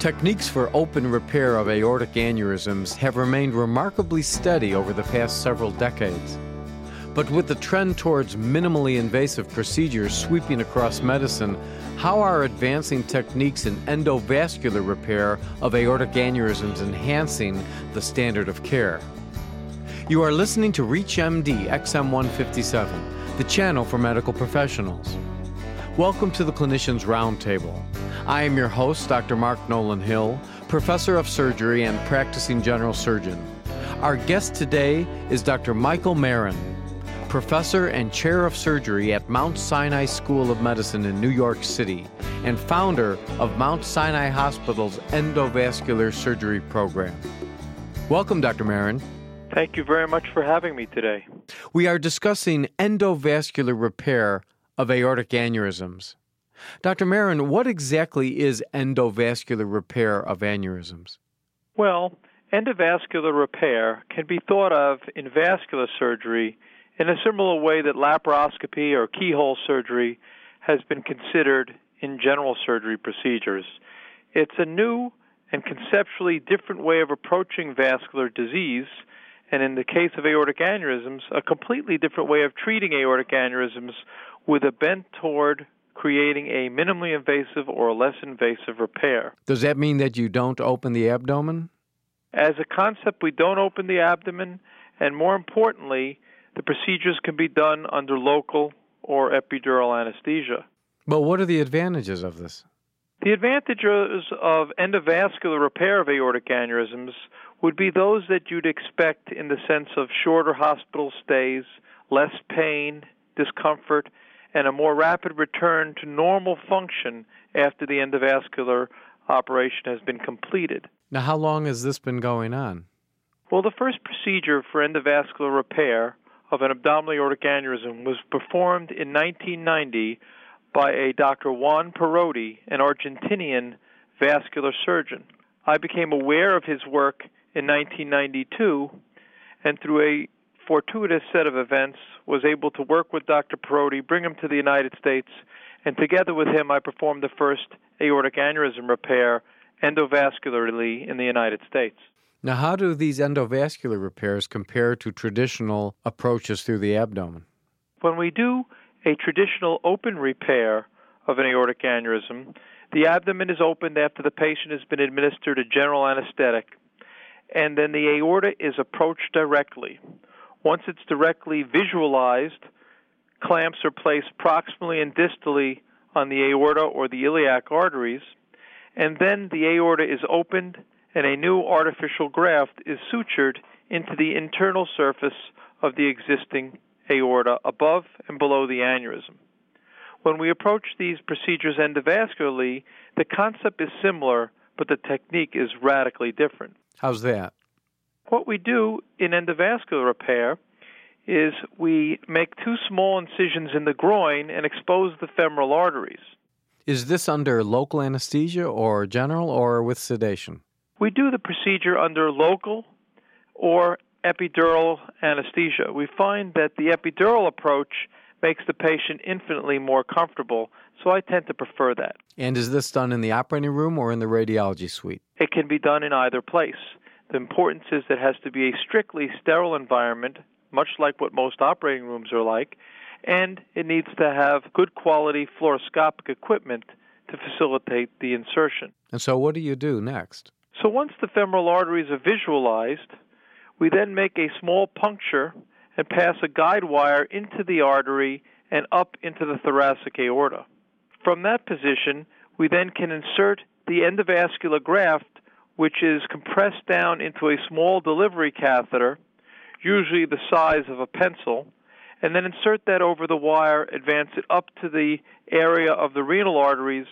Techniques for open repair of aortic aneurysms have remained remarkably steady over the past several decades. But with the trend towards minimally invasive procedures sweeping across medicine, how are advancing techniques in endovascular repair of aortic aneurysms enhancing the standard of care? You are listening to ReachMD XM157, the channel for medical professionals. Welcome to the Clinicians Roundtable. I am your host, Dr. Mark Nolan Hill, professor of surgery and practicing general surgeon. Our guest today is Dr. Michael Marin, professor and chair of surgery at Mount Sinai School of Medicine in New York City, and founder of Mount Sinai Hospital's endovascular surgery program. Welcome, Dr. Marin. Thank you very much for having me today. We are discussing endovascular repair of aortic aneurysms. Dr. Marin, what exactly is endovascular repair of aneurysms? Well, endovascular repair can be thought of in vascular surgery in a similar way that laparoscopy or keyhole surgery has been considered in general surgery procedures. It's a new and conceptually different way of approaching vascular disease, and in the case of aortic aneurysms, a completely different way of treating aortic aneurysms with a bent toward creating a minimally invasive or less invasive repair. Does that mean that you don't open the abdomen? As a concept, we don't open the abdomen, and more importantly, the procedures can be done under local or epidural anesthesia. But what are the advantages of this? The advantages of endovascular repair of aortic aneurysms would be those that you'd expect in the sense of shorter hospital stays, less pain, discomfort, and a more rapid return to normal function after the endovascular operation has been completed. Now, how long has this been going on? Well, the first procedure for endovascular repair of an abdominal aortic aneurysm was performed in 1990 by a Dr. Juan Parodi, an Argentinian vascular surgeon. I became aware of his work in 1992, and through a fortuitous set of events, was able to work with Dr. Parodi, bring him to the United States, and together with him, I performed the first aortic aneurysm repair endovascularly in the United States. Now, how do these endovascular repairs compare to traditional approaches through the abdomen? When we do a traditional open repair of an aortic aneurysm, the abdomen is opened after the patient has been administered a general anesthetic, and then the aorta is approached directly. Once it's directly visualized, clamps are placed proximally and distally on the aorta or the iliac arteries, and then the aorta is opened and a new artificial graft is sutured into the internal surface of the existing aorta above and below the aneurysm. When we approach these procedures endovascularly, the concept is similar, but the technique is radically different. How's that? What we do in endovascular repair is we make two small incisions in the groin and expose the femoral arteries. Is this under local anesthesia or general or with sedation? We do the procedure under local or epidural anesthesia. We find that the epidural approach makes the patient infinitely more comfortable, so I tend to prefer that. And is this done in the operating room or in the radiology suite? It can be done in either place. The importance is that it has to be a strictly sterile environment, much like what most operating rooms are like, and it needs to have good quality fluoroscopic equipment to facilitate the insertion. And so, what do you do next? So, once the femoral arteries are visualized, we then make a small puncture and pass a guide wire into the artery and up into the thoracic aorta. From that position, we then can insert the endovascular graft which is compressed down into a small delivery catheter, usually the size of a pencil, and then insert that over the wire, advance it up to the area of the renal arteries,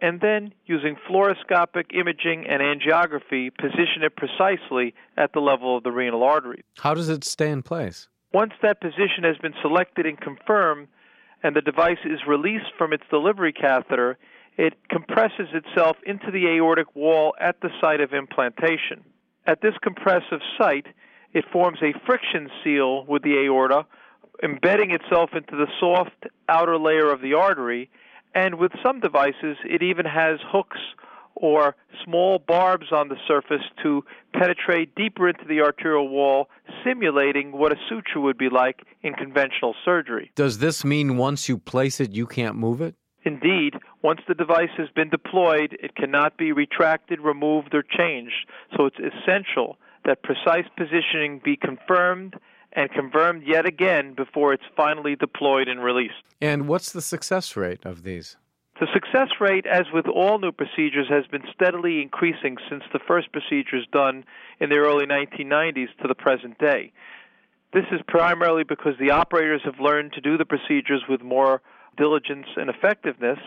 and then, using fluoroscopic imaging and angiography, position it precisely at the level of the renal artery. How does it stay in place? Once that position has been selected and confirmed, and the device is released from its delivery catheter, it compresses itself into the aortic wall at the site of implantation. At this compressive site, it forms a friction seal with the aorta, embedding itself into the soft outer layer of the artery, and with some devices, it even has hooks or small barbs on the surface to penetrate deeper into the arterial wall, simulating what a suture would be like in conventional surgery. Does this mean once you place it, you can't move it? Indeed, once the device has been deployed, it cannot be retracted, removed, or changed. So it's essential that precise positioning be confirmed and confirmed yet again before it's finally deployed and released. And what's the success rate of these? The success rate, as with all new procedures, has been steadily increasing since the first procedures done in the early 1990s to the present day. This is primarily because the operators have learned to do the procedures with more diligence and effectiveness,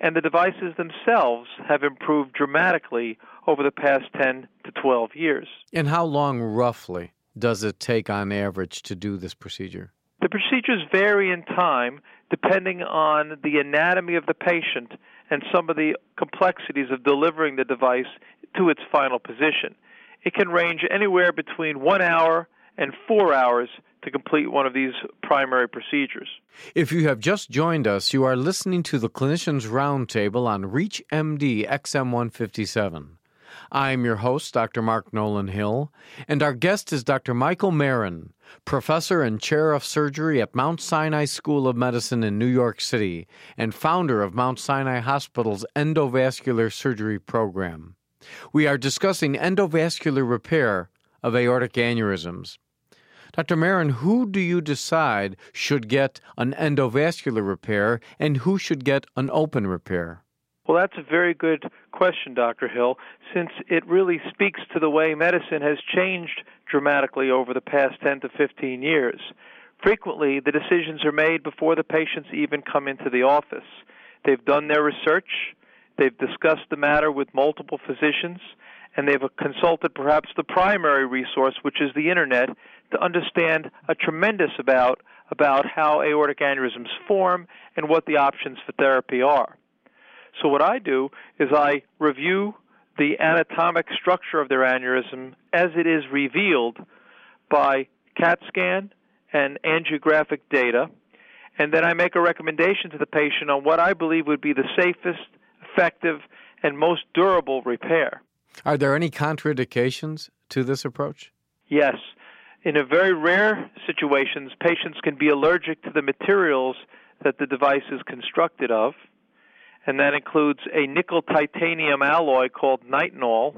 and the devices themselves have improved dramatically over the past 10 to 12 years. And how long, roughly, does it take on average to do this procedure? The procedures vary in time depending on the anatomy of the patient and some of the complexities of delivering the device to its final position. It can range anywhere between one hour and four hours to complete one of these primary procedures. If you have just joined us, you are listening to the Clinicians Roundtable on ReachMD XM157. I'm your host, Dr. Mark Nolan Hill, and our guest is Dr. Michael Marin, professor and chair of surgery at Mount Sinai School of Medicine in New York City and founder of Mount Sinai Hospital's endovascular surgery program. We are discussing endovascular repair of aortic aneurysms. Dr. Marin, who do you decide should get an endovascular repair and who should get an open repair? Well, that's a very good question, Dr. Hill, since it really speaks to the way medicine has changed dramatically over the past 10 to 15 years. Frequently, the decisions are made before the patients even come into the office. They've done their research, they've discussed the matter with multiple physicians, and they've consulted perhaps the primary resource, which is the internet, to understand a tremendous about about how aortic aneurysms form and what the options for therapy are. So what I do is I review the anatomic structure of their aneurysm as it is revealed by CAT scan and angiographic data, and then I make a recommendation to the patient on what I believe would be the safest, effective, and most durable repair. Are there any contraindications to this approach? Yes. In a very rare situations, patients can be allergic to the materials that the device is constructed of and that includes a nickel titanium alloy called nitinol,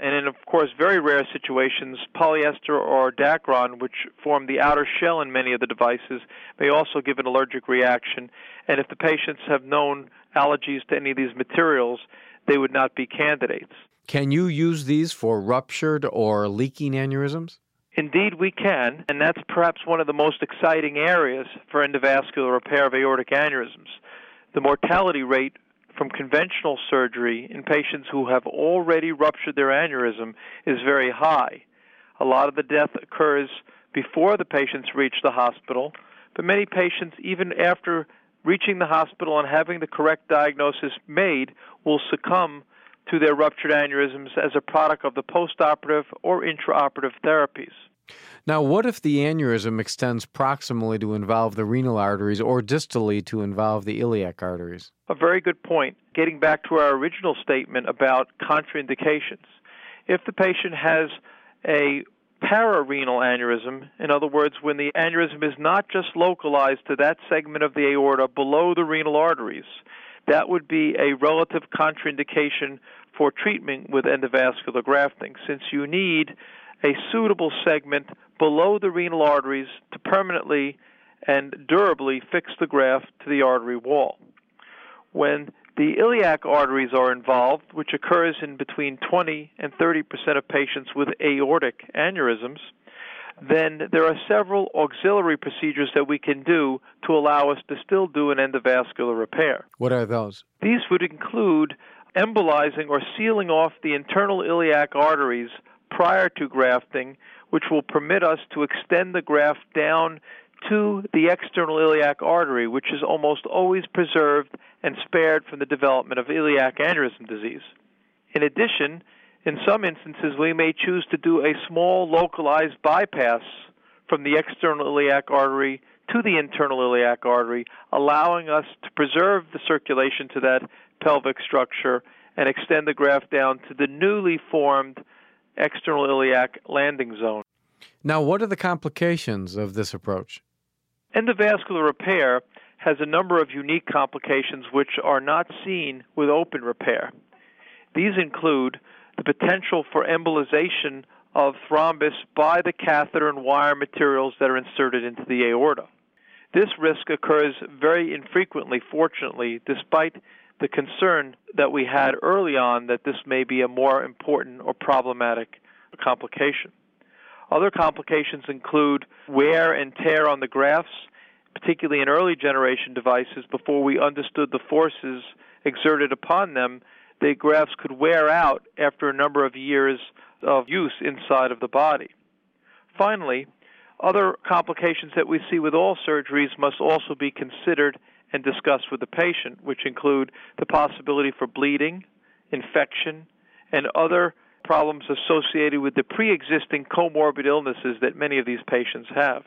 and in, of course, very rare situations, polyester or Dacron, which form the outer shell in many of the devices, may also give an allergic reaction. And if the patients have known allergies to any of these materials, they would not be candidates. Can you use these for ruptured or leaking aneurysms? Indeed, we can, and that's perhaps one of the most exciting areas for endovascular repair of aortic aneurysms. The mortality rate from conventional surgery in patients who have already ruptured their aneurysm is very high. A lot of the death occurs before the patients reach the hospital, but many patients, even after reaching the hospital and having the correct diagnosis made, will succumb to their ruptured aneurysms as a product of the postoperative or intraoperative therapies. Now, what if the aneurysm extends proximally to involve the renal arteries or distally to involve the iliac arteries? A very good point. Getting back to our original statement about contraindications. If the patient has a pararenal aneurysm, in other words, when the aneurysm is not just localized to that segment of the aorta below the renal arteries, that would be a relative contraindication for treatment with endovascular grafting, since you need a suitable segment below the renal arteries to permanently and durably fix the graft to the artery wall. When the iliac arteries are involved, which occurs in between 20 and 30 percent of patients with aortic aneurysms, then there are several auxiliary procedures that we can do to allow us to still do an endovascular repair. What are those? These would include embolizing or sealing off the internal iliac arteries prior to grafting, which will permit us to extend the graft down to the external iliac artery, which is almost always preserved and spared from the development of iliac aneurysm disease. In addition, in some instances, we may choose to do a small localized bypass from the external iliac artery to the internal iliac artery, allowing us to preserve the circulation to that pelvic structure and extend the graft down to the newly formed external iliac landing zone. Now, what are the complications of this approach? Endovascular repair has a number of unique complications which are not seen with open repair. These include the potential for embolization of thrombus by the catheter and wire materials that are inserted into the aorta. This risk occurs very infrequently, fortunately, despite the concern that we had early on that this may be a more important or problematic complication. Other complications include wear and tear on the grafts, particularly in early generation devices before we understood the forces exerted upon them. The grafts could wear out after a number of years of use inside of the body. Finally, other complications that we see with all surgeries must also be considered and discussed with the patient, which include the possibility for bleeding, infection, and other problems associated with the pre existing comorbid illnesses that many of these patients have.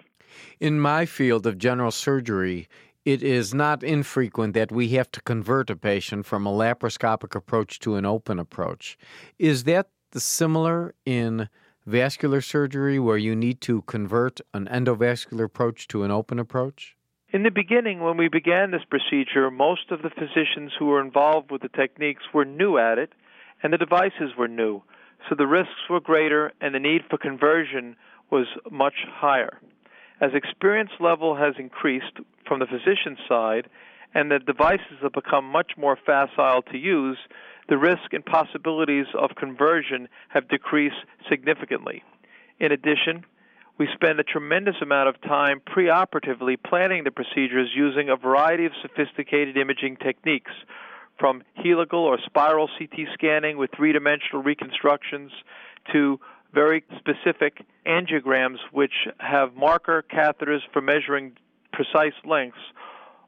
In my field of general surgery, it is not infrequent that we have to convert a patient from a laparoscopic approach to an open approach. Is that similar in vascular surgery where you need to convert an endovascular approach to an open approach? In the beginning, when we began this procedure, most of the physicians who were involved with the techniques were new at it, and the devices were new, so the risks were greater and the need for conversion was much higher. As experience level has increased from the physician side and the devices have become much more facile to use, the risk and possibilities of conversion have decreased significantly. In addition, we spend a tremendous amount of time preoperatively planning the procedures using a variety of sophisticated imaging techniques, from helical or spiral CT scanning with three dimensional reconstructions to very specific angiograms, which have marker catheters for measuring precise lengths,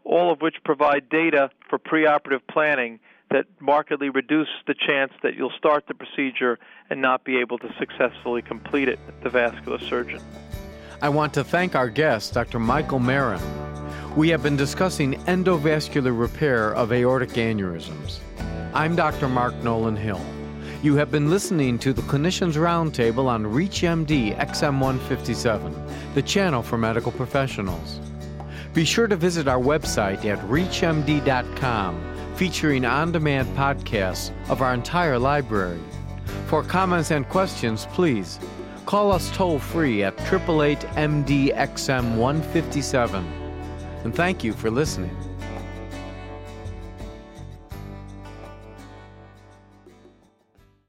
all of which provide data for preoperative planning that markedly reduce the chance that you'll start the procedure and not be able to successfully complete it, at the vascular surgeon. I want to thank our guest, Dr. Michael Marin. We have been discussing endovascular repair of aortic aneurysms. I'm Dr. Mark Nolan Hill. You have been listening to the Clinicians Roundtable on ReachMD XM157, the channel for medical professionals. Be sure to visit our website at reachmd.com featuring on demand podcasts of our entire library. For comments and questions, please call us toll free at 888 MDXM 157. And thank you for listening.